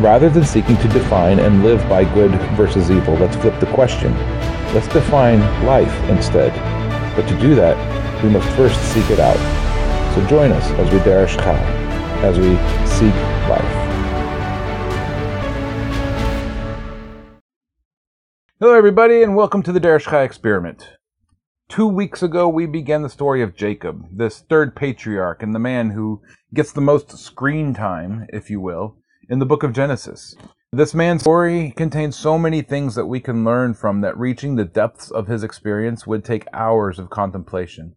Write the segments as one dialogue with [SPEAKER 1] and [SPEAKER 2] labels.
[SPEAKER 1] Rather than seeking to define and live by good versus evil, let's flip the question. Let's define life instead. But to do that, we must first seek it out. So join us as we derish chai, as we seek life. Hello, everybody, and welcome to the Derish Chai experiment. Two weeks ago, we began the story of Jacob, this third patriarch and the man who gets the most screen time, if you will, in the book of Genesis. This man's story contains so many things that we can learn from that reaching the depths of his experience would take hours of contemplation.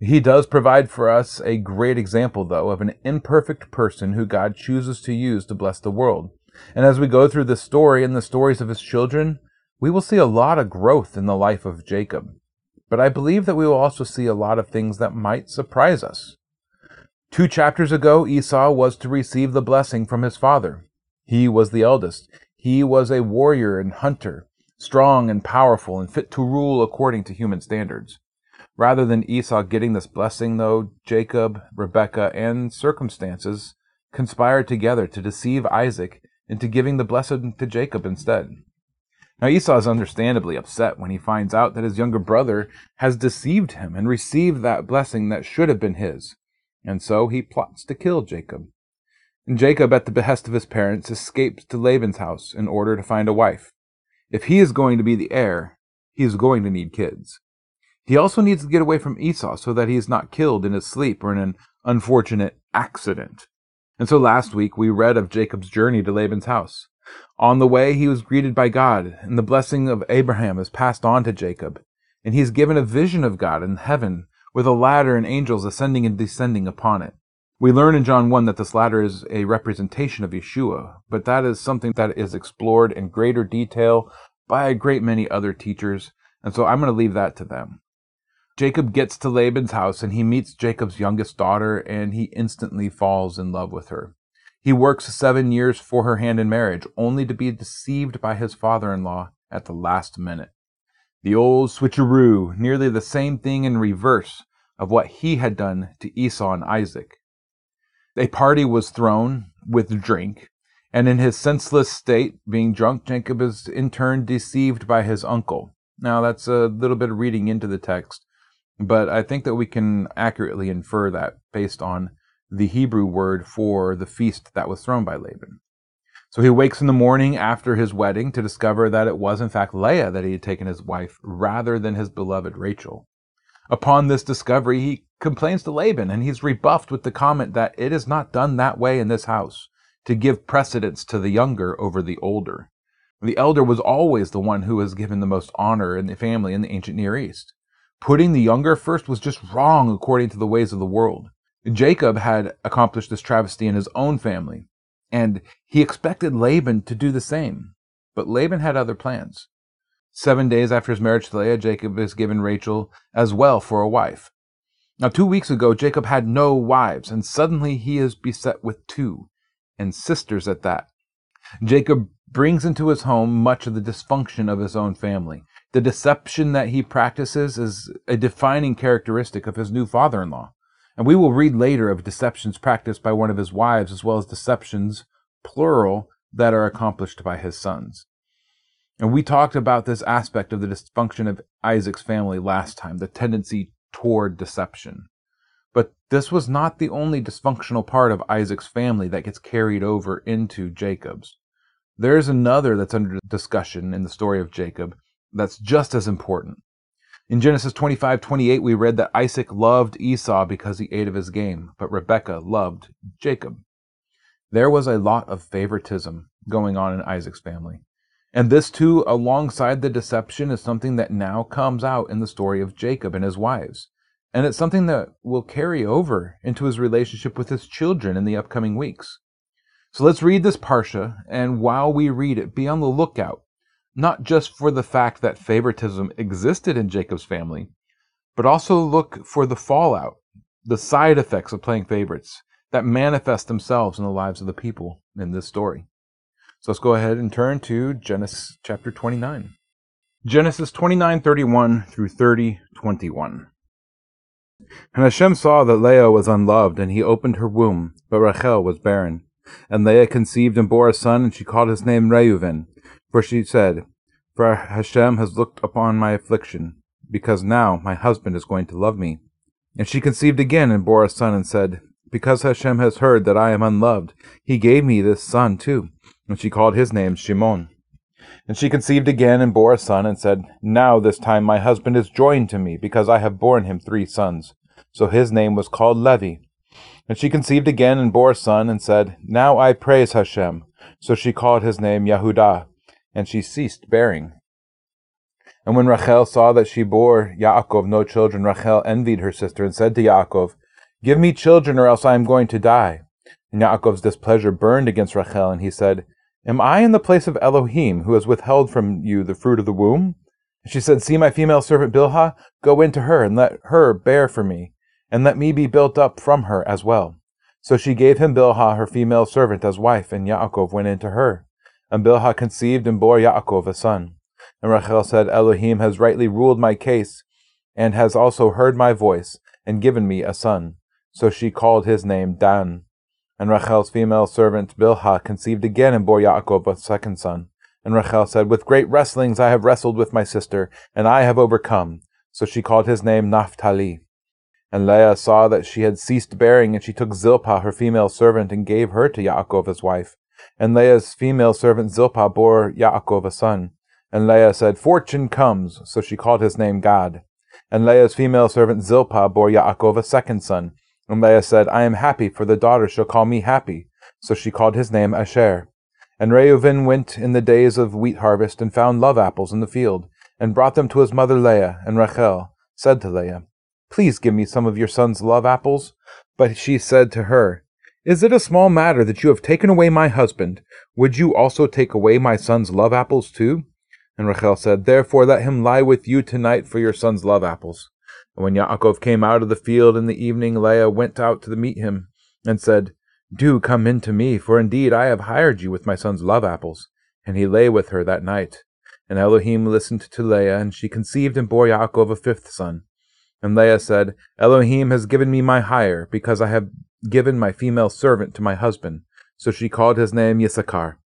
[SPEAKER 1] He does provide for us a great example, though, of an imperfect person who God chooses to use to bless the world. And as we go through this story and the stories of his children, we will see a lot of growth in the life of Jacob but I believe that we will also see a lot of things that might surprise us. Two chapters ago, Esau was to receive the blessing from his father. He was the eldest. He was a warrior and hunter, strong and powerful and fit to rule according to human standards. Rather than Esau getting this blessing, though, Jacob, Rebekah, and circumstances conspired together to deceive Isaac into giving the blessing to Jacob instead. Now Esau is understandably upset when he finds out that his younger brother has deceived him and received that blessing that should have been his. And so he plots to kill Jacob. And Jacob, at the behest of his parents, escapes to Laban's house in order to find a wife. If he is going to be the heir, he is going to need kids. He also needs to get away from Esau so that he is not killed in his sleep or in an unfortunate accident. And so last week we read of Jacob's journey to Laban's house. On the way, he was greeted by God, and the blessing of Abraham is passed on to Jacob. And he is given a vision of God in heaven, with a ladder and angels ascending and descending upon it. We learn in John 1 that this ladder is a representation of Yeshua, but that is something that is explored in greater detail by a great many other teachers, and so I'm going to leave that to them. Jacob gets to Laban's house and he meets Jacob's youngest daughter, and he instantly falls in love with her. He works seven years for her hand in marriage, only to be deceived by his father in law at the last minute. The old switcheroo, nearly the same thing in reverse of what he had done to Esau and Isaac. A party was thrown with drink, and in his senseless state, being drunk, Jacob is in turn deceived by his uncle. Now, that's a little bit of reading into the text, but I think that we can accurately infer that based on the Hebrew word for the feast that was thrown by Laban. So he wakes in the morning after his wedding to discover that it was in fact Leah that he had taken his wife rather than his beloved Rachel. Upon this discovery, he complains to Laban and he's rebuffed with the comment that it is not done that way in this house to give precedence to the younger over the older. The elder was always the one who was given the most honor in the family in the ancient Near East. Putting the younger first was just wrong according to the ways of the world. Jacob had accomplished this travesty in his own family, and he expected Laban to do the same. But Laban had other plans. Seven days after his marriage to Leah, Jacob is given Rachel as well for a wife. Now, two weeks ago, Jacob had no wives, and suddenly he is beset with two, and sisters at that. Jacob brings into his home much of the dysfunction of his own family. The deception that he practices is a defining characteristic of his new father in law. And we will read later of deceptions practiced by one of his wives, as well as deceptions, plural, that are accomplished by his sons. And we talked about this aspect of the dysfunction of Isaac's family last time, the tendency toward deception. But this was not the only dysfunctional part of Isaac's family that gets carried over into Jacob's. There is another that's under discussion in the story of Jacob that's just as important. In Genesis 25 28, we read that Isaac loved Esau because he ate of his game, but Rebekah loved Jacob. There was a lot of favoritism going on in Isaac's family. And this, too, alongside the deception, is something that now comes out in the story of Jacob and his wives. And it's something that will carry over into his relationship with his children in the upcoming weeks. So let's read this Parsha, and while we read it, be on the lookout, not just for the fact that favoritism existed in Jacob's family, but also look for the fallout, the side effects of playing favorites that manifest themselves in the lives of the people in this story. So let's go ahead and turn to Genesis chapter 29. Genesis 29:31 through 30:21. And Hashem saw that Leah was unloved, and he opened her womb, but Rachel was barren. And Leah conceived and bore a son, and she called his name Reuven, for she said, For Hashem has looked upon my affliction, because now my husband is going to love me. And she conceived again and bore a son, and said, Because Hashem has heard that I am unloved, he gave me this son too. And she called his name Shimon. And she conceived again and bore a son, and said, Now this time my husband is joined to me, because I have borne him three sons. So his name was called Levi. And she conceived again and bore a son, and said, Now I praise Hashem. So she called his name Yahudah, and she ceased bearing. And when Rachel saw that she bore Yaakov no children, Rachel envied her sister, and said to Yaakov, Give me children, or else I am going to die. And Yaakov's displeasure burned against Rachel, and he said, Am I in the place of Elohim, who has withheld from you the fruit of the womb? And she said, See my female servant Bilhah, go into her, and let her bear for me and let me be built up from her as well. So she gave him Bilhah, her female servant, as wife, and Yaakov went into her. And Bilhah conceived and bore Yaakov a son. And Rachel said, Elohim has rightly ruled my case, and has also heard my voice, and given me a son. So she called his name Dan. And Rachel's female servant Bilhah conceived again and bore Yaakov a second son. And Rachel said, With great wrestlings I have wrestled with my sister, and I have overcome. So she called his name Naphtali. And Leah saw that she had ceased bearing, and she took Zilpah, her female servant, and gave her to Yaakov as wife. And Leah's female servant Zilpah bore Yaakov a son. And Leah said, Fortune comes. So she called his name Gad. And Leah's female servant Zilpah bore Yaakov a second son. Leah said, I am happy, for the daughter shall call me happy. So she called his name Asher. And Reuben went in the days of wheat harvest, and found love apples in the field, and brought them to his mother Leah. And Rachel said to Leah, Please give me some of your son's love apples. But she said to her, Is it a small matter that you have taken away my husband? Would you also take away my son's love apples too? And Rachel said, Therefore let him lie with you tonight for your son's love apples. And when Yaakov came out of the field in the evening, Leah went out to meet him, and said, Do come in to me, for indeed I have hired you with my son's love apples. And he lay with her that night. And Elohim listened to Leah, and she conceived and bore Yaakov a fifth son. And Leah said, Elohim has given me my hire, because I have given my female servant to my husband. So she called his name Yisachar.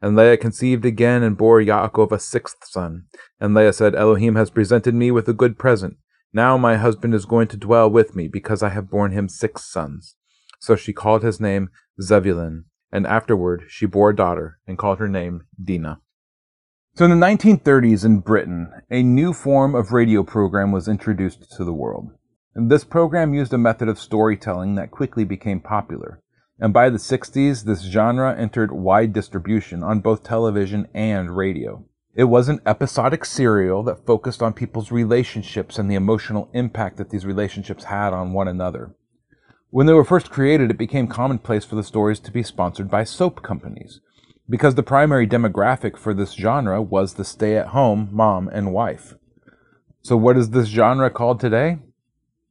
[SPEAKER 1] And Leah conceived again and bore Yaakov a sixth son. And Leah said, Elohim has presented me with a good present. Now my husband is going to dwell with me, because I have borne him six sons. So she called his name Zebulun. And afterward she bore a daughter, and called her name Dinah. So in the 1930s in Britain, a new form of radio program was introduced to the world. And this program used a method of storytelling that quickly became popular. And by the 60s, this genre entered wide distribution on both television and radio. It was an episodic serial that focused on people's relationships and the emotional impact that these relationships had on one another. When they were first created, it became commonplace for the stories to be sponsored by soap companies because the primary demographic for this genre was the stay at home mom and wife. So, what is this genre called today?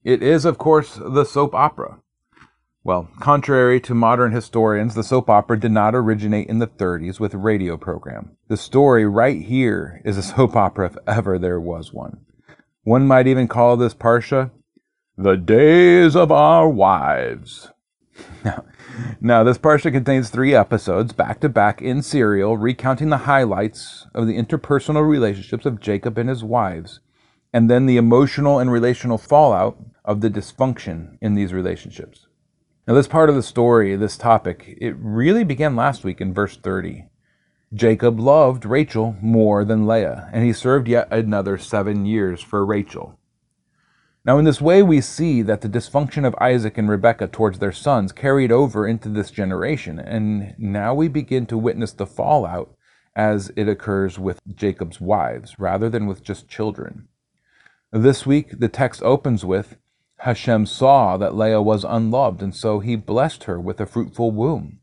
[SPEAKER 1] It is, of course, the soap opera. Well, contrary to modern historians, the soap opera did not originate in the 30s with a radio program. The story right here is a soap opera if ever there was one. One might even call this Parsha The Days of Our Wives. Now, now, this parsha contains three episodes, back to back in serial, recounting the highlights of the interpersonal relationships of Jacob and his wives, and then the emotional and relational fallout of the dysfunction in these relationships. Now, this part of the story, this topic, it really began last week in verse 30. Jacob loved Rachel more than Leah, and he served yet another seven years for Rachel. Now, in this way, we see that the dysfunction of Isaac and Rebekah towards their sons carried over into this generation, and now we begin to witness the fallout as it occurs with Jacob's wives rather than with just children. This week, the text opens with Hashem saw that Leah was unloved, and so he blessed her with a fruitful womb.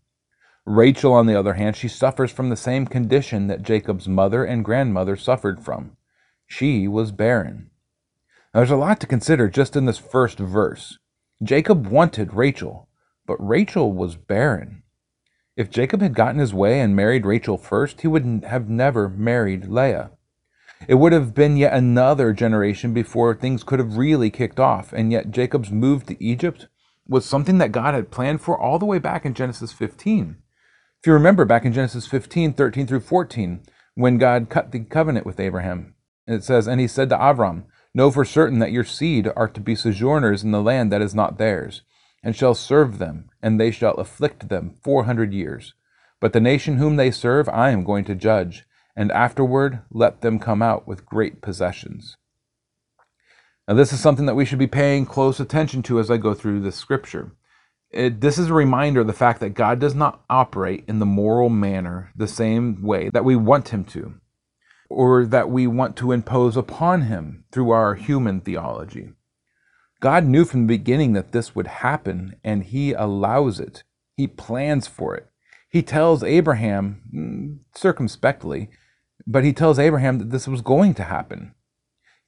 [SPEAKER 1] Rachel, on the other hand, she suffers from the same condition that Jacob's mother and grandmother suffered from. She was barren. Now, there's a lot to consider just in this first verse. Jacob wanted Rachel, but Rachel was barren. If Jacob had gotten his way and married Rachel first, he would have never married Leah. It would have been yet another generation before things could have really kicked off, and yet Jacob's move to Egypt was something that God had planned for all the way back in Genesis 15. If you remember back in Genesis 15, 13 through 14, when God cut the covenant with Abraham, it says, And he said to Abram, Know for certain that your seed are to be sojourners in the land that is not theirs, and shall serve them, and they shall afflict them four hundred years. But the nation whom they serve I am going to judge, and afterward let them come out with great possessions. Now, this is something that we should be paying close attention to as I go through this scripture. It, this is a reminder of the fact that God does not operate in the moral manner the same way that we want Him to, or that we want to impose upon Him through our human theology. God knew from the beginning that this would happen, and He allows it. He plans for it. He tells Abraham, mm, circumspectly, but He tells Abraham that this was going to happen.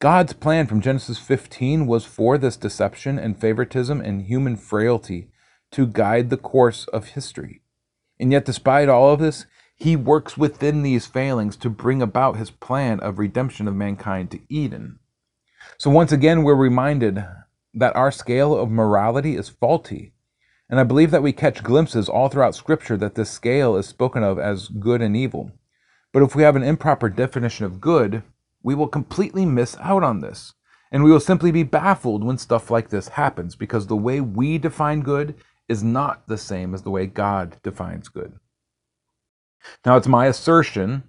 [SPEAKER 1] God's plan from Genesis 15 was for this deception and favoritism and human frailty to guide the course of history. And yet, despite all of this, he works within these failings to bring about his plan of redemption of mankind to Eden. So, once again, we're reminded that our scale of morality is faulty. And I believe that we catch glimpses all throughout Scripture that this scale is spoken of as good and evil. But if we have an improper definition of good, we will completely miss out on this. And we will simply be baffled when stuff like this happens because the way we define good is not the same as the way God defines good. Now, it's my assertion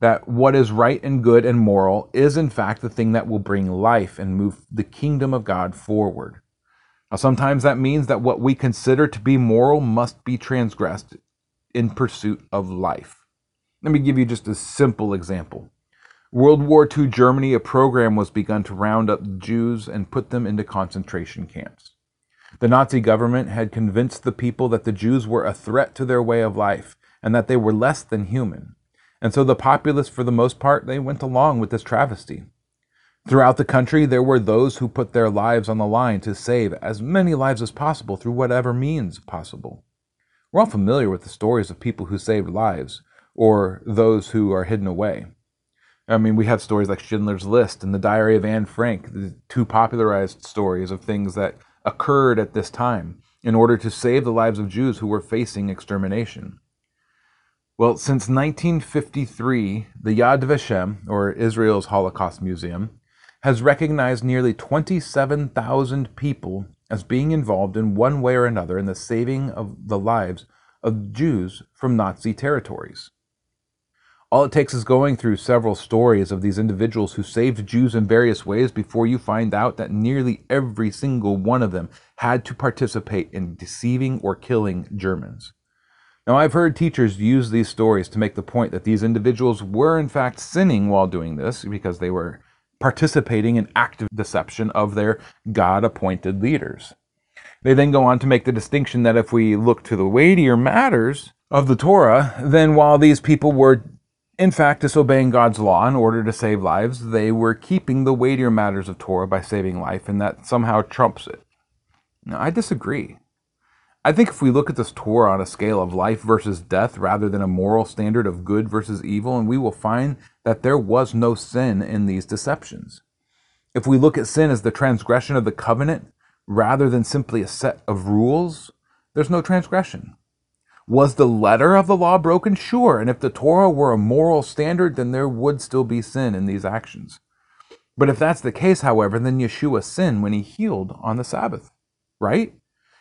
[SPEAKER 1] that what is right and good and moral is, in fact, the thing that will bring life and move the kingdom of God forward. Now, sometimes that means that what we consider to be moral must be transgressed in pursuit of life. Let me give you just a simple example. World War II Germany, a program was begun to round up Jews and put them into concentration camps. The Nazi government had convinced the people that the Jews were a threat to their way of life and that they were less than human. And so the populace, for the most part, they went along with this travesty. Throughout the country, there were those who put their lives on the line to save as many lives as possible through whatever means possible. We're all familiar with the stories of people who saved lives, or those who are hidden away. I mean, we have stories like Schindler's List and The Diary of Anne Frank, the two popularized stories of things that occurred at this time in order to save the lives of Jews who were facing extermination. Well, since 1953, the Yad Vashem, or Israel's Holocaust Museum, has recognized nearly 27,000 people as being involved in one way or another in the saving of the lives of Jews from Nazi territories. All it takes is going through several stories of these individuals who saved Jews in various ways before you find out that nearly every single one of them had to participate in deceiving or killing Germans. Now, I've heard teachers use these stories to make the point that these individuals were in fact sinning while doing this because they were participating in active deception of their God appointed leaders. They then go on to make the distinction that if we look to the weightier matters of the Torah, then while these people were in fact, disobeying God's law in order to save lives, they were keeping the weightier matters of Torah by saving life, and that somehow trumps it. Now, I disagree. I think if we look at this Torah on a scale of life versus death rather than a moral standard of good versus evil, and we will find that there was no sin in these deceptions. If we look at sin as the transgression of the covenant rather than simply a set of rules, there's no transgression. Was the letter of the law broken? Sure. And if the Torah were a moral standard, then there would still be sin in these actions. But if that's the case, however, then Yeshua sinned when he healed on the Sabbath, right?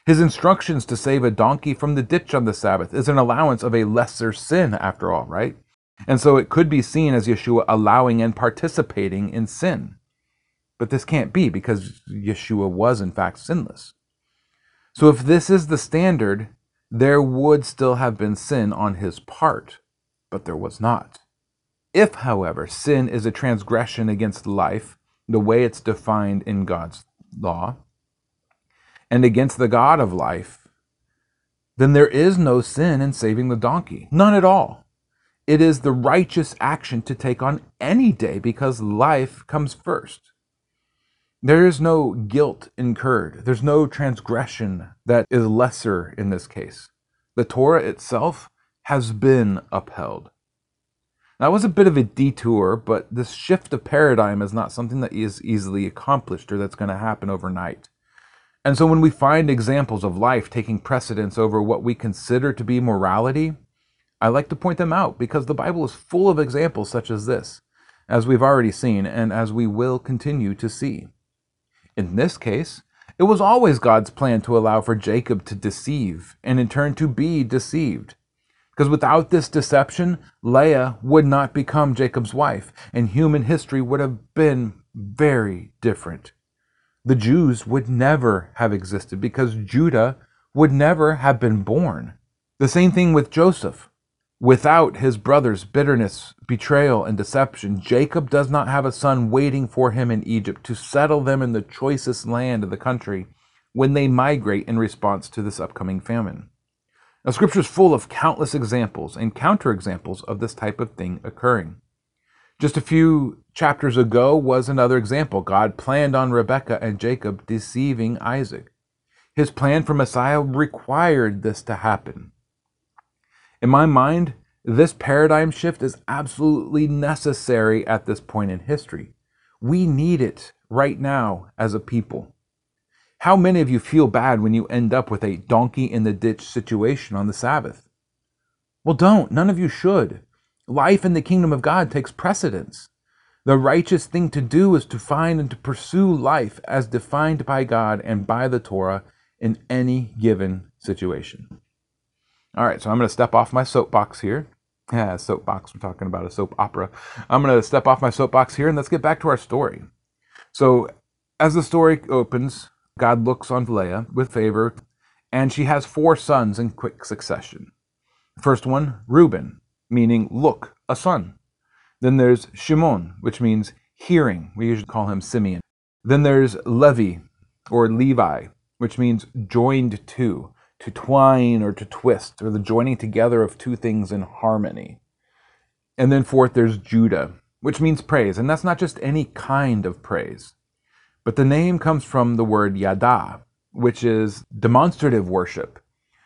[SPEAKER 1] His instructions to save a donkey from the ditch on the Sabbath is an allowance of a lesser sin, after all, right? And so it could be seen as Yeshua allowing and participating in sin. But this can't be because Yeshua was, in fact, sinless. So if this is the standard, there would still have been sin on his part, but there was not. If, however, sin is a transgression against life, the way it's defined in God's law, and against the God of life, then there is no sin in saving the donkey. None at all. It is the righteous action to take on any day because life comes first. There is no guilt incurred. There's no transgression that is lesser in this case. The Torah itself has been upheld. That was a bit of a detour, but this shift of paradigm is not something that is easily accomplished or that's going to happen overnight. And so when we find examples of life taking precedence over what we consider to be morality, I like to point them out because the Bible is full of examples such as this, as we've already seen and as we will continue to see. In this case, it was always God's plan to allow for Jacob to deceive and in turn to be deceived. Because without this deception, Leah would not become Jacob's wife, and human history would have been very different. The Jews would never have existed because Judah would never have been born. The same thing with Joseph. Without his brother's bitterness, betrayal, and deception, Jacob does not have a son waiting for him in Egypt to settle them in the choicest land of the country when they migrate in response to this upcoming famine. Now, Scripture is full of countless examples and counterexamples of this type of thing occurring. Just a few chapters ago was another example. God planned on Rebekah and Jacob deceiving Isaac. His plan for Messiah required this to happen. In my mind, this paradigm shift is absolutely necessary at this point in history. We need it right now as a people. How many of you feel bad when you end up with a donkey in the ditch situation on the Sabbath? Well, don't. None of you should. Life in the kingdom of God takes precedence. The righteous thing to do is to find and to pursue life as defined by God and by the Torah in any given situation. All right, so I'm going to step off my soapbox here. Yeah, soapbox. I'm talking about a soap opera. I'm going to step off my soapbox here and let's get back to our story. So, as the story opens, God looks on Leah with favor, and she has four sons in quick succession. First one, Reuben, meaning look, a son. Then there's Shimon, which means hearing. We usually call him Simeon. Then there's Levi, or Levi, which means joined to, to twine or to twist, or the joining together of two things in harmony. And then fourth, there's Judah, which means praise. And that's not just any kind of praise. But the name comes from the word yada, which is demonstrative worship,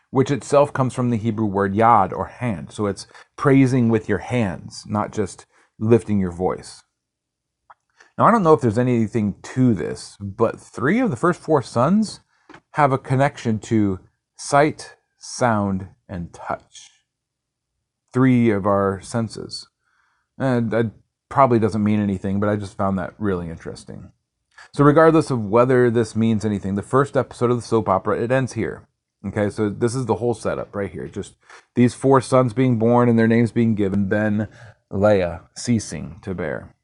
[SPEAKER 1] which itself comes from the Hebrew word yad or hand. So it's praising with your hands, not just lifting your voice. Now, I don't know if there's anything to this, but three of the first four sons have a connection to sight, sound, and touch. Three of our senses. And it probably doesn't mean anything, but I just found that really interesting. So, regardless of whether this means anything, the first episode of the soap opera it ends here. Okay, so this is the whole setup right here. Just these four sons being born and their names being given, then Leah ceasing to bear.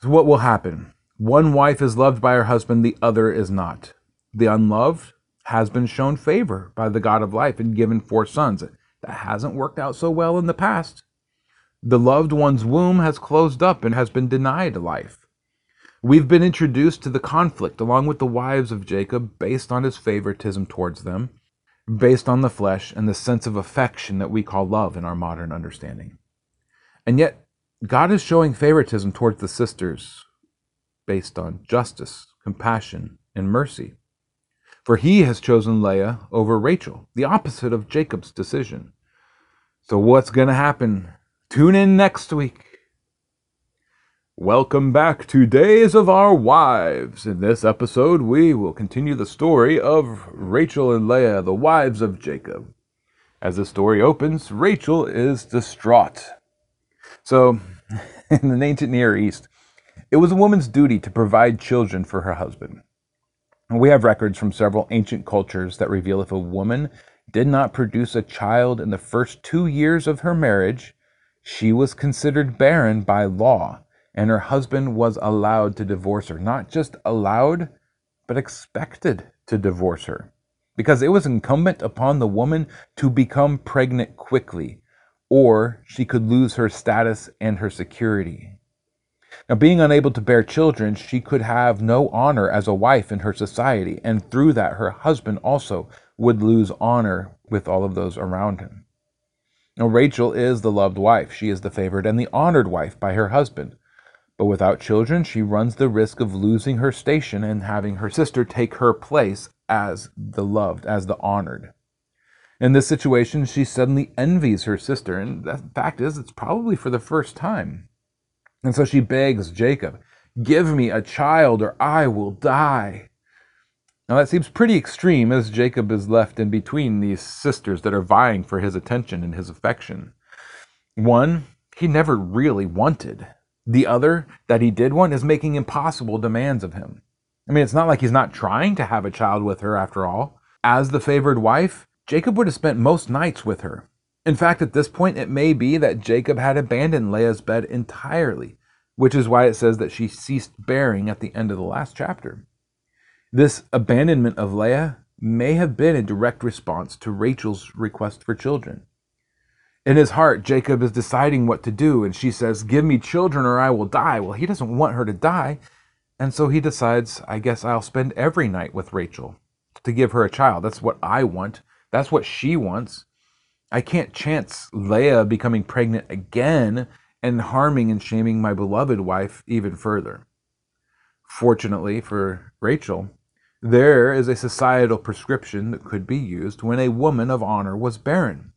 [SPEAKER 1] So, what will happen? One wife is loved by her husband, the other is not. The unloved has been shown favor by the God of life and given four sons. That hasn't worked out so well in the past. The loved one's womb has closed up and has been denied life. We've been introduced to the conflict along with the wives of Jacob based on his favoritism towards them, based on the flesh and the sense of affection that we call love in our modern understanding. And yet, God is showing favoritism towards the sisters based on justice, compassion, and mercy. For he has chosen Leah over Rachel, the opposite of Jacob's decision. So, what's going to happen? Tune in next week Welcome back to Days of Our Wives. In this episode, we will continue the story of Rachel and Leah, the wives of Jacob. As the story opens, Rachel is distraught. So, in the ancient Near East, it was a woman's duty to provide children for her husband. We have records from several ancient cultures that reveal if a woman did not produce a child in the first two years of her marriage, she was considered barren by law and her husband was allowed to divorce her. Not just allowed, but expected to divorce her. Because it was incumbent upon the woman to become pregnant quickly, or she could lose her status and her security. Now, being unable to bear children, she could have no honor as a wife in her society, and through that, her husband also would lose honor with all of those around him. Now, Rachel is the loved wife. She is the favored and the honored wife by her husband. But without children, she runs the risk of losing her station and having her sister take her place as the loved, as the honored. In this situation, she suddenly envies her sister, and the fact is, it's probably for the first time. And so she begs Jacob, Give me a child, or I will die. Now that seems pretty extreme as Jacob is left in between these sisters that are vying for his attention and his affection. One, he never really wanted. The other, that he did want, is making impossible demands of him. I mean, it's not like he's not trying to have a child with her after all. As the favored wife, Jacob would have spent most nights with her. In fact, at this point, it may be that Jacob had abandoned Leah's bed entirely, which is why it says that she ceased bearing at the end of the last chapter. This abandonment of Leah may have been a direct response to Rachel's request for children. In his heart, Jacob is deciding what to do, and she says, Give me children or I will die. Well, he doesn't want her to die, and so he decides, I guess I'll spend every night with Rachel to give her a child. That's what I want. That's what she wants. I can't chance Leah becoming pregnant again and harming and shaming my beloved wife even further. Fortunately for Rachel, there is a societal prescription that could be used when a woman of honor was barren.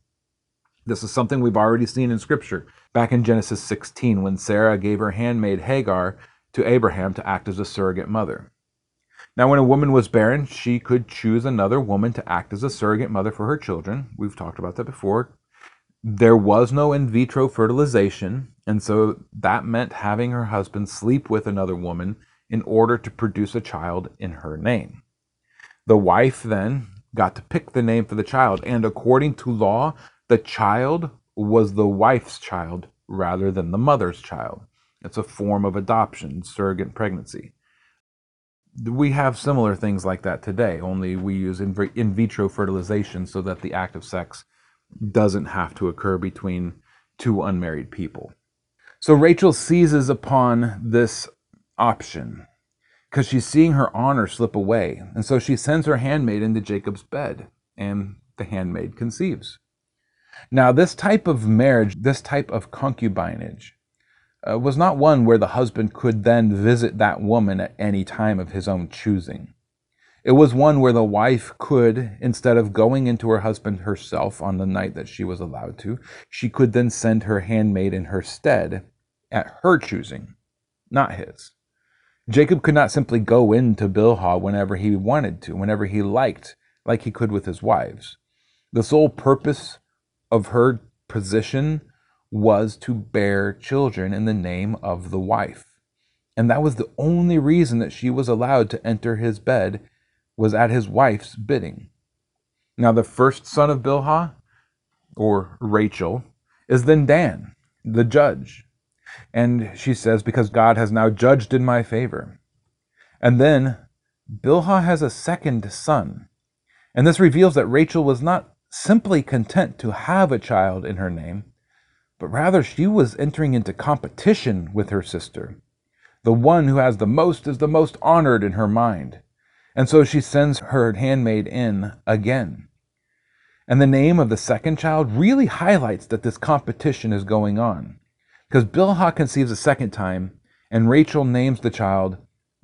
[SPEAKER 1] This is something we've already seen in Scripture, back in Genesis 16, when Sarah gave her handmaid Hagar to Abraham to act as a surrogate mother. Now, when a woman was barren, she could choose another woman to act as a surrogate mother for her children. We've talked about that before. There was no in vitro fertilization, and so that meant having her husband sleep with another woman in order to produce a child in her name. The wife then got to pick the name for the child, and according to law, the child was the wife's child rather than the mother's child. It's a form of adoption, surrogate pregnancy. We have similar things like that today, only we use in vitro fertilization so that the act of sex doesn't have to occur between two unmarried people. So Rachel seizes upon this option because she's seeing her honor slip away. And so she sends her handmaid into Jacob's bed, and the handmaid conceives. Now, this type of marriage, this type of concubinage, uh, was not one where the husband could then visit that woman at any time of his own choosing. It was one where the wife could, instead of going into her husband herself on the night that she was allowed to, she could then send her handmaid in her stead at her choosing, not his. Jacob could not simply go into Bilhah whenever he wanted to, whenever he liked, like he could with his wives. The sole purpose of her position was to bear children in the name of the wife. And that was the only reason that she was allowed to enter his bed was at his wife's bidding. Now the first son of Bilhah, or Rachel, is then Dan, the judge. And she says, Because God has now judged in my favor. And then Bilhah has a second son. And this reveals that Rachel was not simply content to have a child in her name, but rather she was entering into competition with her sister. The one who has the most is the most honored in her mind. And so she sends her handmaid in again. And the name of the second child really highlights that this competition is going on. Because Bilhah conceives a second time, and Rachel names the child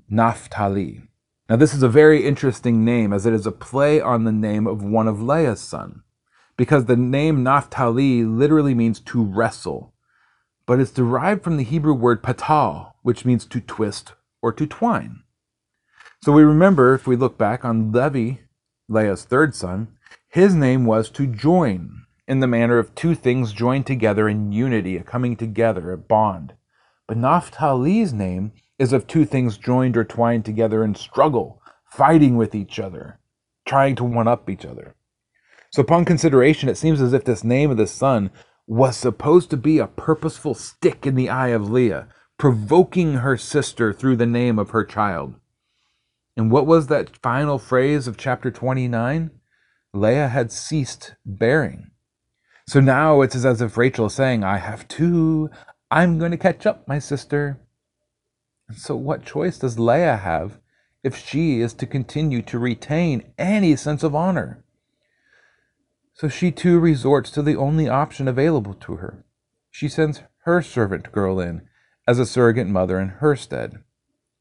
[SPEAKER 1] Naphtali. Now, this is a very interesting name as it is a play on the name of one of Leah's son, because the name Naphtali literally means to wrestle, but it's derived from the Hebrew word patal, which means to twist or to twine. So we remember, if we look back on Levi, Leah's third son, his name was to join, in the manner of two things joined together in unity, a coming together, a bond. But Naphtali's name is of two things joined or twined together in struggle, fighting with each other, trying to one up each other. So, upon consideration, it seems as if this name of the son was supposed to be a purposeful stick in the eye of Leah, provoking her sister through the name of her child. And what was that final phrase of chapter 29? Leah had ceased bearing. So now it's as if Rachel is saying, I have two. I'm going to catch up, my sister. So, what choice does Leah have if she is to continue to retain any sense of honor? So she too resorts to the only option available to her. She sends her servant girl in as a surrogate mother in her stead,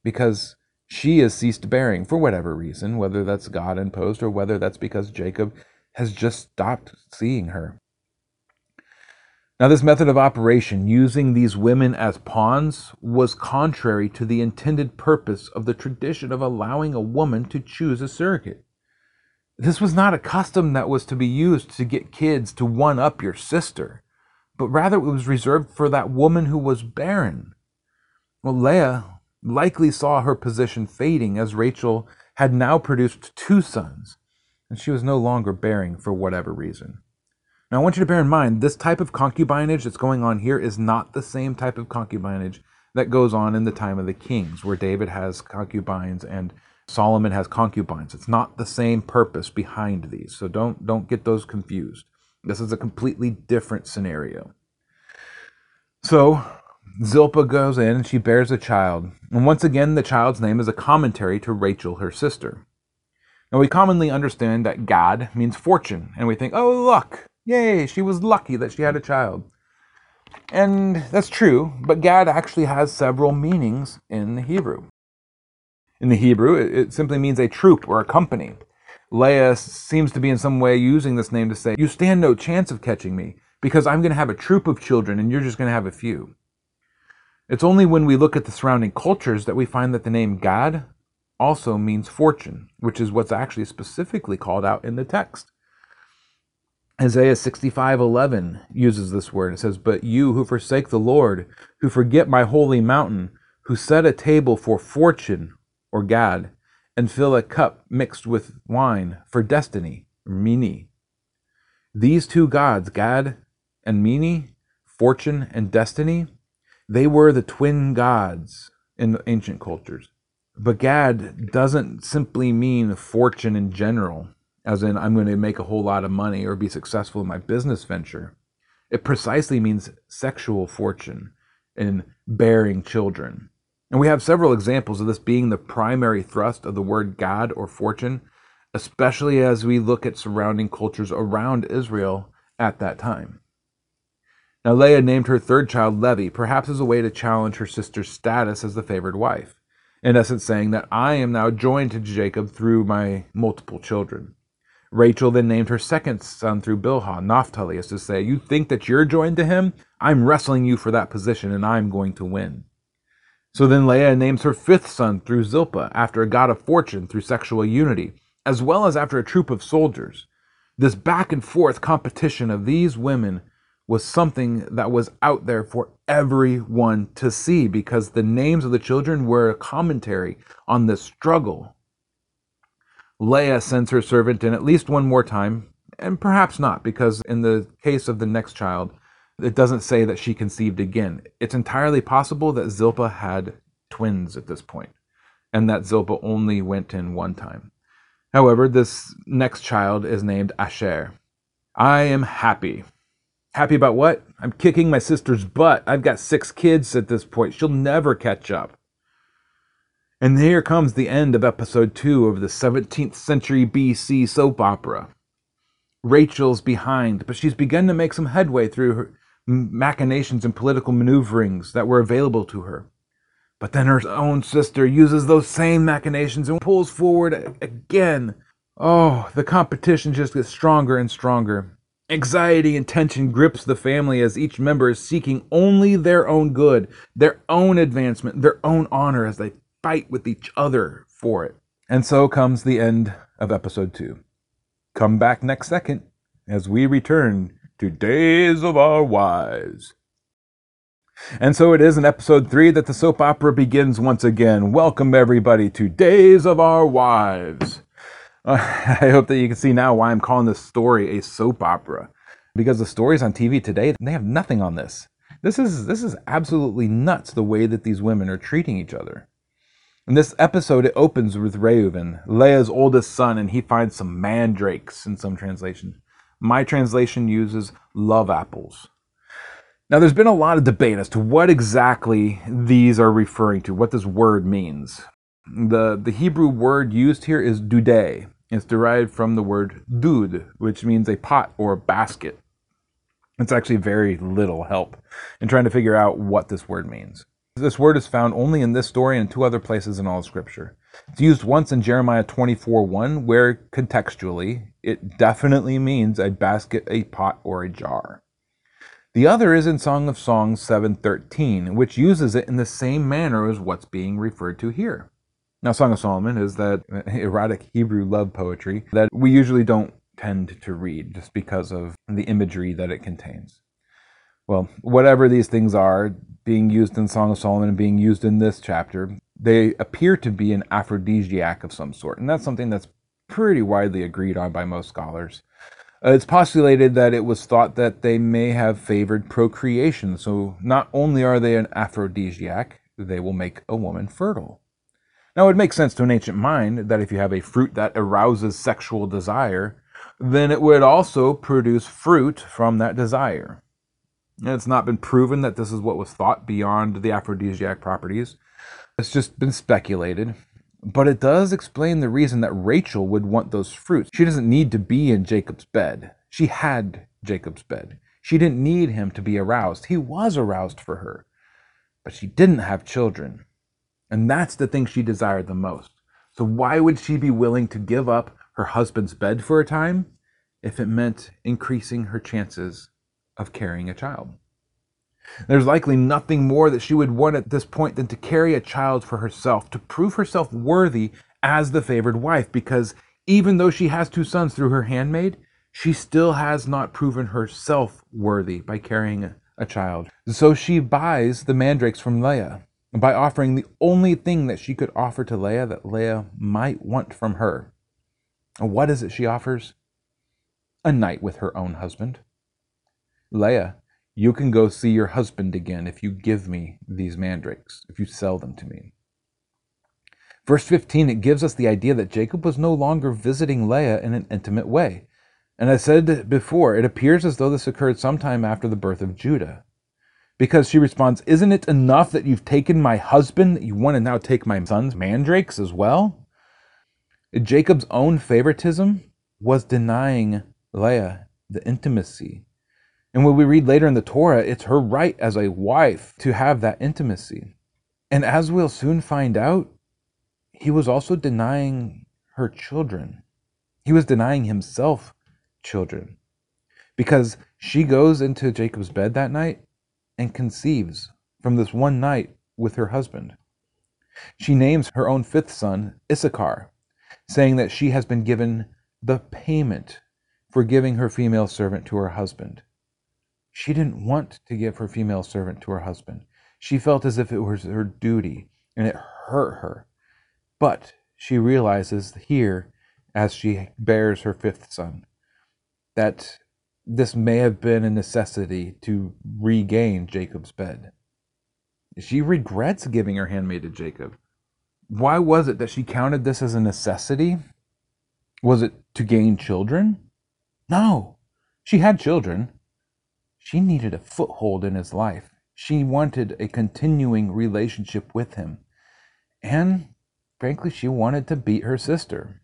[SPEAKER 1] because she has ceased bearing for whatever reason, whether that's God imposed or whether that's because Jacob has just stopped seeing her. Now, this method of operation, using these women as pawns, was contrary to the intended purpose of the tradition of allowing a woman to choose a surrogate. This was not a custom that was to be used to get kids to one up your sister, but rather it was reserved for that woman who was barren. Well, Leah likely saw her position fading as Rachel had now produced two sons, and she was no longer bearing for whatever reason. Now, I want you to bear in mind this type of concubinage that's going on here is not the same type of concubinage that goes on in the time of the kings, where David has concubines and Solomon has concubines. It's not the same purpose behind these, so don't don't get those confused. This is a completely different scenario. So Zilpah goes in and she bears a child, and once again the child's name is a commentary to Rachel, her sister. Now we commonly understand that Gad means fortune, and we think, oh luck, Yay, she was lucky that she had a child. And that's true, but Gad actually has several meanings in the Hebrew. In the Hebrew, it simply means a troop or a company. Leah seems to be in some way using this name to say, You stand no chance of catching me, because I'm going to have a troop of children and you're just going to have a few. It's only when we look at the surrounding cultures that we find that the name Gad also means fortune, which is what's actually specifically called out in the text. Isaiah 65:11 uses this word. It says, "But you who forsake the Lord, who forget my holy mountain, who set a table for fortune or Gad, and fill a cup mixed with wine for destiny, Meni." These two gods, Gad and Meni, fortune and destiny, they were the twin gods in ancient cultures. But Gad doesn't simply mean fortune in general as in I'm going to make a whole lot of money or be successful in my business venture. It precisely means sexual fortune in bearing children. And we have several examples of this being the primary thrust of the word Gad or fortune, especially as we look at surrounding cultures around Israel at that time. Now, Leah named her third child Levi, perhaps as a way to challenge her sister's status as the favored wife, in essence, saying that I am now joined to Jacob through my multiple children. Rachel then named her second son through Bilhah, Naphtali, as to say, You think that you're joined to him? I'm wrestling you for that position, and I'm going to win. So then Leah names her fifth son through Zilpah, after a god of fortune through sexual unity, as well as after a troop of soldiers. This back and forth competition of these women was something that was out there for everyone to see because the names of the children were a commentary on this struggle Leah sends her servant in at least one more time, and perhaps not, because in the case of the next child, it doesn't say that she conceived again. It's entirely possible that Zilpah had twins at this point, and that Zilpah only went in one time. However, this next child is named Asher. I am happy. Happy about what? I'm kicking my sister's butt. I've got six kids at this point. She'll never catch up. And here comes the end of episode 2 of the 17th century BC soap opera. Rachel's behind, but she's begun to make some headway through her machinations and political maneuverings that were available to her. But then her own sister uses those same machinations and pulls forward again. Oh, the competition just gets stronger and stronger. Anxiety and tension grips the family as each member is seeking only their own good, their own advancement, their own honor as they fight with each other for it. And so comes the end of episode two. Come back next second as we return to Days of Our Wives. And so it is in episode three that the soap opera begins once again. Welcome, everybody, to Days of Our Wives. Uh, I hope that you can see now why I'm calling this story a soap opera. Because the stories on TV today, they have nothing on this. This is this is absolutely nuts the way that these women are treating each other. In this episode, it opens with Reuven, Leah's oldest son, and he finds some mandrakes in some translations. My translation uses love apples. Now, there's been a lot of debate as to what exactly these are referring to, what this word means. The, the Hebrew word used here is dude, It's derived from the word dud, which means a pot or a basket. It's actually very little help in trying to figure out what this word means. This word is found only in this story and two other places in all of Scripture. It's used once in Jeremiah 24 1, where contextually it definitely means a basket, a pot, or a jar. The other is in Song of Songs 7:13, which uses it in the same manner as what's being referred to here. Now, Song of Solomon is that erotic Hebrew love poetry that we usually don't tend to read just because of the imagery that it contains. Well, whatever these things are, being used in Song of Solomon and being used in this chapter, they appear to be an aphrodisiac of some sort. And that's something that's pretty widely agreed on by most scholars. Uh, it's postulated that it was thought that they may have favored procreation. So not only are they an aphrodisiac, they will make a woman fertile. Now, it makes sense to an ancient mind that if you have a fruit that arouses sexual desire, then it would also produce fruit from that desire. And it's not been proven that this is what was thought beyond the aphrodisiac properties. It's just been speculated. But it does explain the reason that Rachel would want those fruits. She doesn't need to be in Jacob's bed. She had Jacob's bed. She didn't need him to be aroused. He was aroused for her. But she didn't have children. And that's the thing she desired the most. So why would she be willing to give up her husband's bed for a time if it meant increasing her chances of carrying a child? There's likely nothing more that she would want at this point than to carry a child for herself, to prove herself worthy as the favored wife, because even though she has two sons through her handmaid, she still has not proven herself worthy by carrying a child. So she buys the mandrakes from Leah by offering the only thing that she could offer to Leah that Leah might want from her. And what is it she offers? A night with her own husband. Leah, you can go see your husband again if you give me these mandrakes, if you sell them to me. Verse 15, it gives us the idea that Jacob was no longer visiting Leah in an intimate way. And I said before, it appears as though this occurred sometime after the birth of Judah because she responds, Isn't it enough that you've taken my husband you want to now take my son's mandrakes as well? Jacob's own favoritism was denying Leah the intimacy. And when we read later in the Torah, it's her right as a wife to have that intimacy. And as we'll soon find out, he was also denying her children. He was denying himself children. Because she goes into Jacob's bed that night and conceives from this one night with her husband. She names her own fifth son Issachar, saying that she has been given the payment for giving her female servant to her husband. She didn't want to give her female servant to her husband. She felt as if it was her duty, and it hurt her. But she realizes here, as she bears her fifth son, that this may have been a necessity to regain Jacob's bed. She regrets giving her handmaid to Jacob. Why was it that she counted this as a necessity? Was it to gain children? No. She had children. She needed a foothold in his life. She wanted a continuing relationship with him. And frankly, she wanted to beat her sister.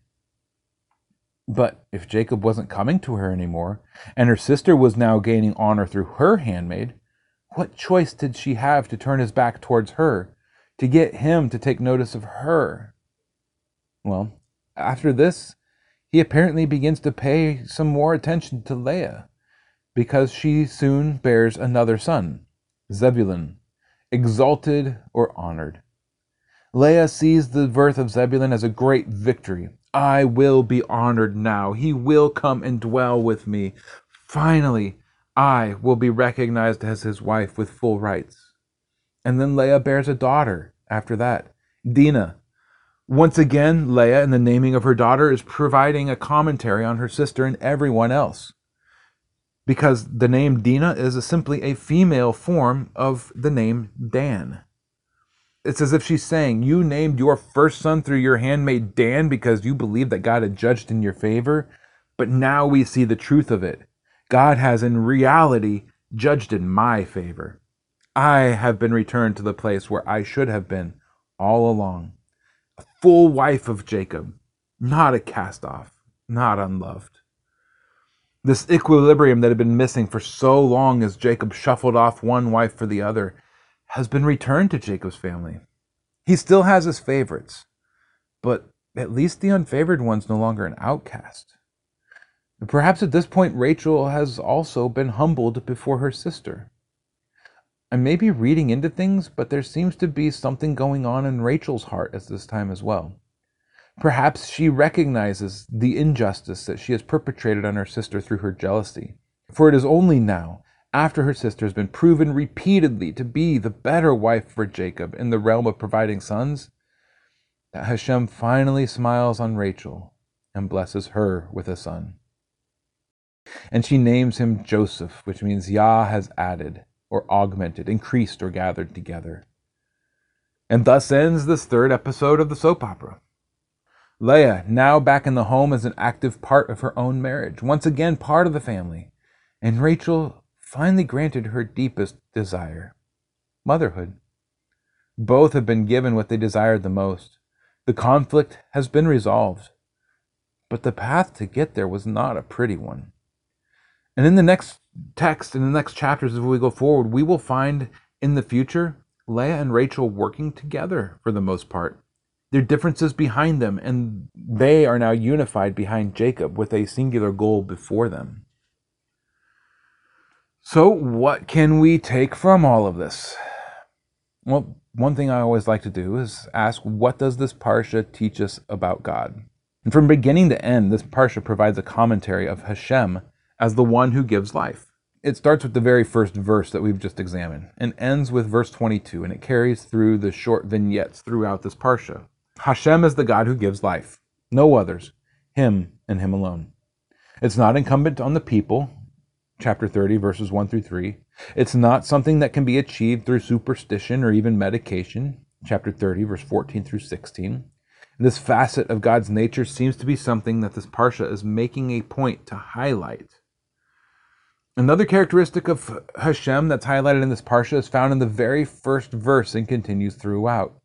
[SPEAKER 1] But if Jacob wasn't coming to her anymore, and her sister was now gaining honor through her handmaid, what choice did she have to turn his back towards her, to get him to take notice of her? Well, after this, he apparently begins to pay some more attention to Leah, because she soon bears another son, Zebulun, exalted or honored. Leah sees the birth of Zebulun as a great victory, I will be honored now. He will come and dwell with me. Finally, I will be recognized as his wife with full rights. And then Leah bears a daughter after that, Dinah. Once again, Leah, in the naming of her daughter, is providing a commentary on her sister and everyone else. Because the name Dinah is a, simply a female form of the name Dan it's as if she's saying, You named your first son through your handmaid Dan because you believed that God had judged in your favor. But now we see the truth of it. God has in reality judged in my favor. I have been returned to the place where I should have been all along, a full wife of Jacob, not a cast off, not unloved. This equilibrium that had been missing for so long as Jacob shuffled off one wife for the other has been returned to Jacob's family. He still has his favorites, but at least the unfavored one's no longer an outcast. Perhaps at this point, Rachel has also been humbled before her sister. I may be reading into things, but there seems to be something going on in Rachel's heart at this time as well. Perhaps she recognizes the injustice that she has perpetrated on her sister through her jealousy. For it is only now, after her sister has been proven repeatedly to be the better wife for Jacob in the realm of providing sons, that Hashem finally smiles on Rachel and blesses her with a son. And she names him Joseph, which means Yah has added, or augmented, increased, or gathered together. And thus ends this third episode of the soap opera. Leah, now back in the home as an active part of her own marriage, once again part of the family, and Rachel finally granted her deepest desire motherhood. Both have been given what they desired the most. The conflict has been resolved, but the path to get there was not a pretty one. And in the next text, in the next chapters, as we go forward, we will find in the future Leah and Rachel working together for the most part. There are differences behind them, and they are now unified behind Jacob with a singular goal before them. So, what can we take from all of this? Well, one thing I always like to do is ask, what does this Parsha teach us about God? And from beginning to end, this Parsha provides a commentary of Hashem as the one who gives life. It starts with the very first verse that we've just examined and ends with verse 22, and it carries through the short vignettes throughout this Parsha. Hashem is the God who gives life, no others, Him and Him alone. It's not incumbent on the people, chapter 30, verses 1 through 3. It's not something that can be achieved through superstition or even medication, chapter 30, verse 14 through 16. This facet of God's nature seems to be something that this Parsha is making a point to highlight. Another characteristic of Hashem that's highlighted in this Parsha is found in the very first verse and continues throughout.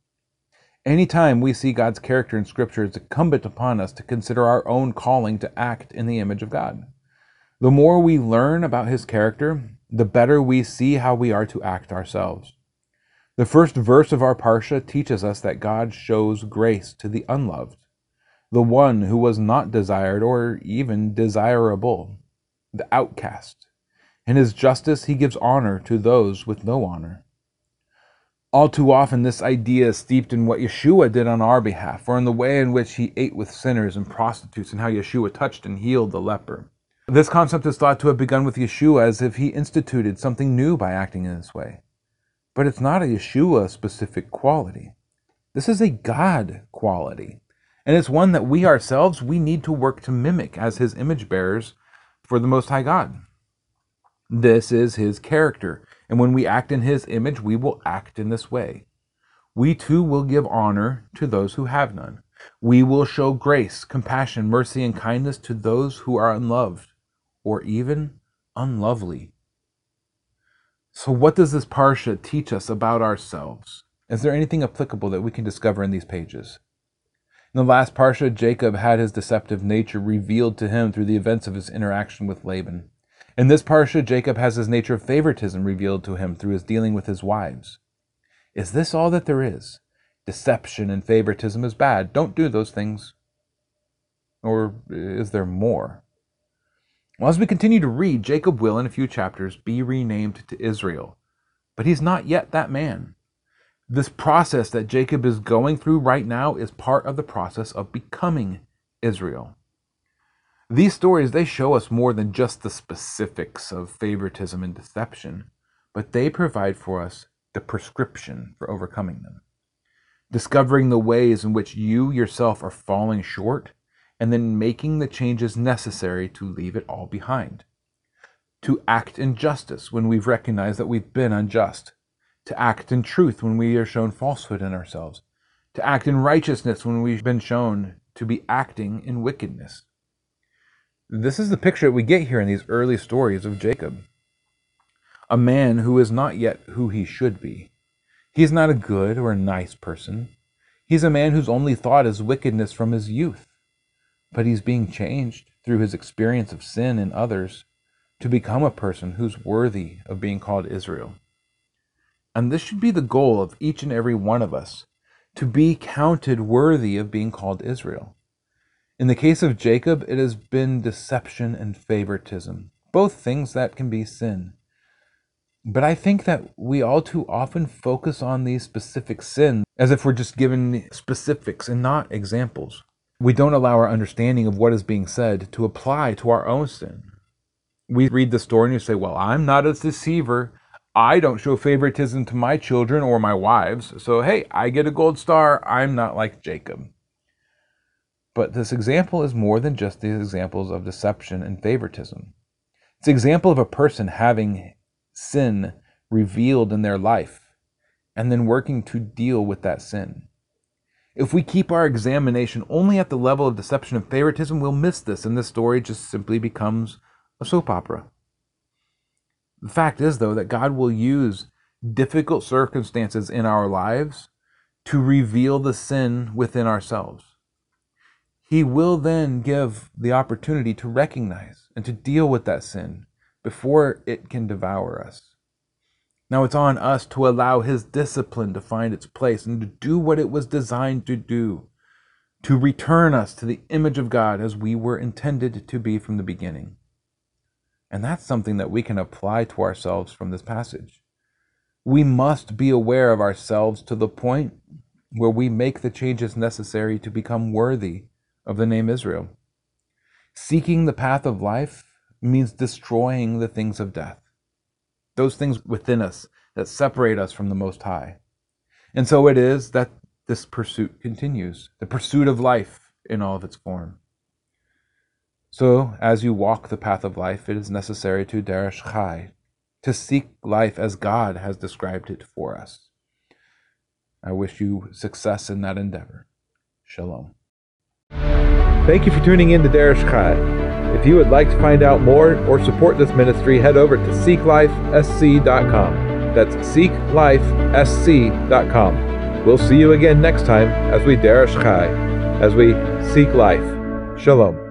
[SPEAKER 1] Anytime we see God's character in Scripture, it's incumbent upon us to consider our own calling to act in the image of God. The more we learn about His character, the better we see how we are to act ourselves. The first verse of our Parsha teaches us that God shows grace to the unloved, the one who was not desired or even desirable, the outcast. In his justice, he gives honor to those with no honor. All too often, this idea is steeped in what Yeshua did on our behalf, or in the way in which he ate with sinners and prostitutes, and how Yeshua touched and healed the leper. This concept is thought to have begun with Yeshua as if he instituted something new by acting in this way. But it's not a Yeshua specific quality. This is a God quality. And it's one that we ourselves we need to work to mimic as his image bearers for the most high God. This is his character and when we act in his image, we will act in this way. We too will give honor to those who have none. We will show grace, compassion, mercy, and kindness to those who are unloved or even unlovely. So, what does this Parsha teach us about ourselves? Is there anything applicable that we can discover in these pages? In the last Parsha, Jacob had his deceptive nature revealed to him through the events of his interaction with Laban. In this parsha, Jacob has his nature of favoritism revealed to him through his dealing with his wives. Is this all that there is? Deception and favoritism is bad. Don't do those things. Or is there more? Well, as we continue to read, Jacob will, in a few chapters, be renamed to Israel. But he's not yet that man. This process that Jacob is going through right now is part of the process of becoming Israel. These stories, they show us more than just the specifics of favoritism and deception, but they provide for us the prescription for overcoming them. Discovering the ways in which you yourself are falling short, and then making the changes necessary to leave it all behind. To act in justice when we've recognized that we've been unjust. To act in truth when we are shown falsehood in ourselves. To act in righteousness when we've been shown to be acting in wickedness. This is the picture that we get here in these early stories of Jacob. A man who is not yet who he should be. He is not a good or a nice person. He's a man whose only thought is wickedness from his youth. but he's being changed through his experience of sin in others to become a person who's worthy of being called Israel. And this should be the goal of each and every one of us to be counted worthy of being called Israel. In the case of Jacob, it has been deception and favoritism, both things that can be sin. But I think that we all too often focus on these specific sins as if we're just given specifics and not examples. We don't allow our understanding of what is being said to apply to our own sin. We read the story and you say, Well, I'm not a deceiver. I don't show favoritism to my children or my wives. So, hey, I get a gold star. I'm not like Jacob. But this example is more than just these examples of deception and favoritism. It's an example of a person having sin revealed in their life and then working to deal with that sin. If we keep our examination only at the level of deception and favoritism, we'll miss this, and this story just simply becomes a soap opera. The fact is, though, that God will use difficult circumstances in our lives to reveal the sin within ourselves. He will then give the opportunity to recognize and to deal with that sin before it can devour us. Now it's on us to allow His discipline to find its place and to do what it was designed to do, to return us to the image of God as we were intended to be from the beginning. And that's something that we can apply to ourselves from this passage. We must be aware of ourselves to the point where we make the changes necessary to become worthy of the name Israel. Seeking the path of life means destroying the things of death, those things within us that separate us from the Most High. And so it is that this pursuit continues the pursuit of life in all of its form. So, as you walk the path of life, it is necessary to Derish Chai, to seek life as God has described it for us. I wish you success in that endeavor. Shalom. Thank you for tuning in to Derish Chai. If you would like to find out more or support this ministry, head over to seeklifesc.com. That's seeklifesc.com. We'll see you again next time as we derish chai, as we seek life. Shalom.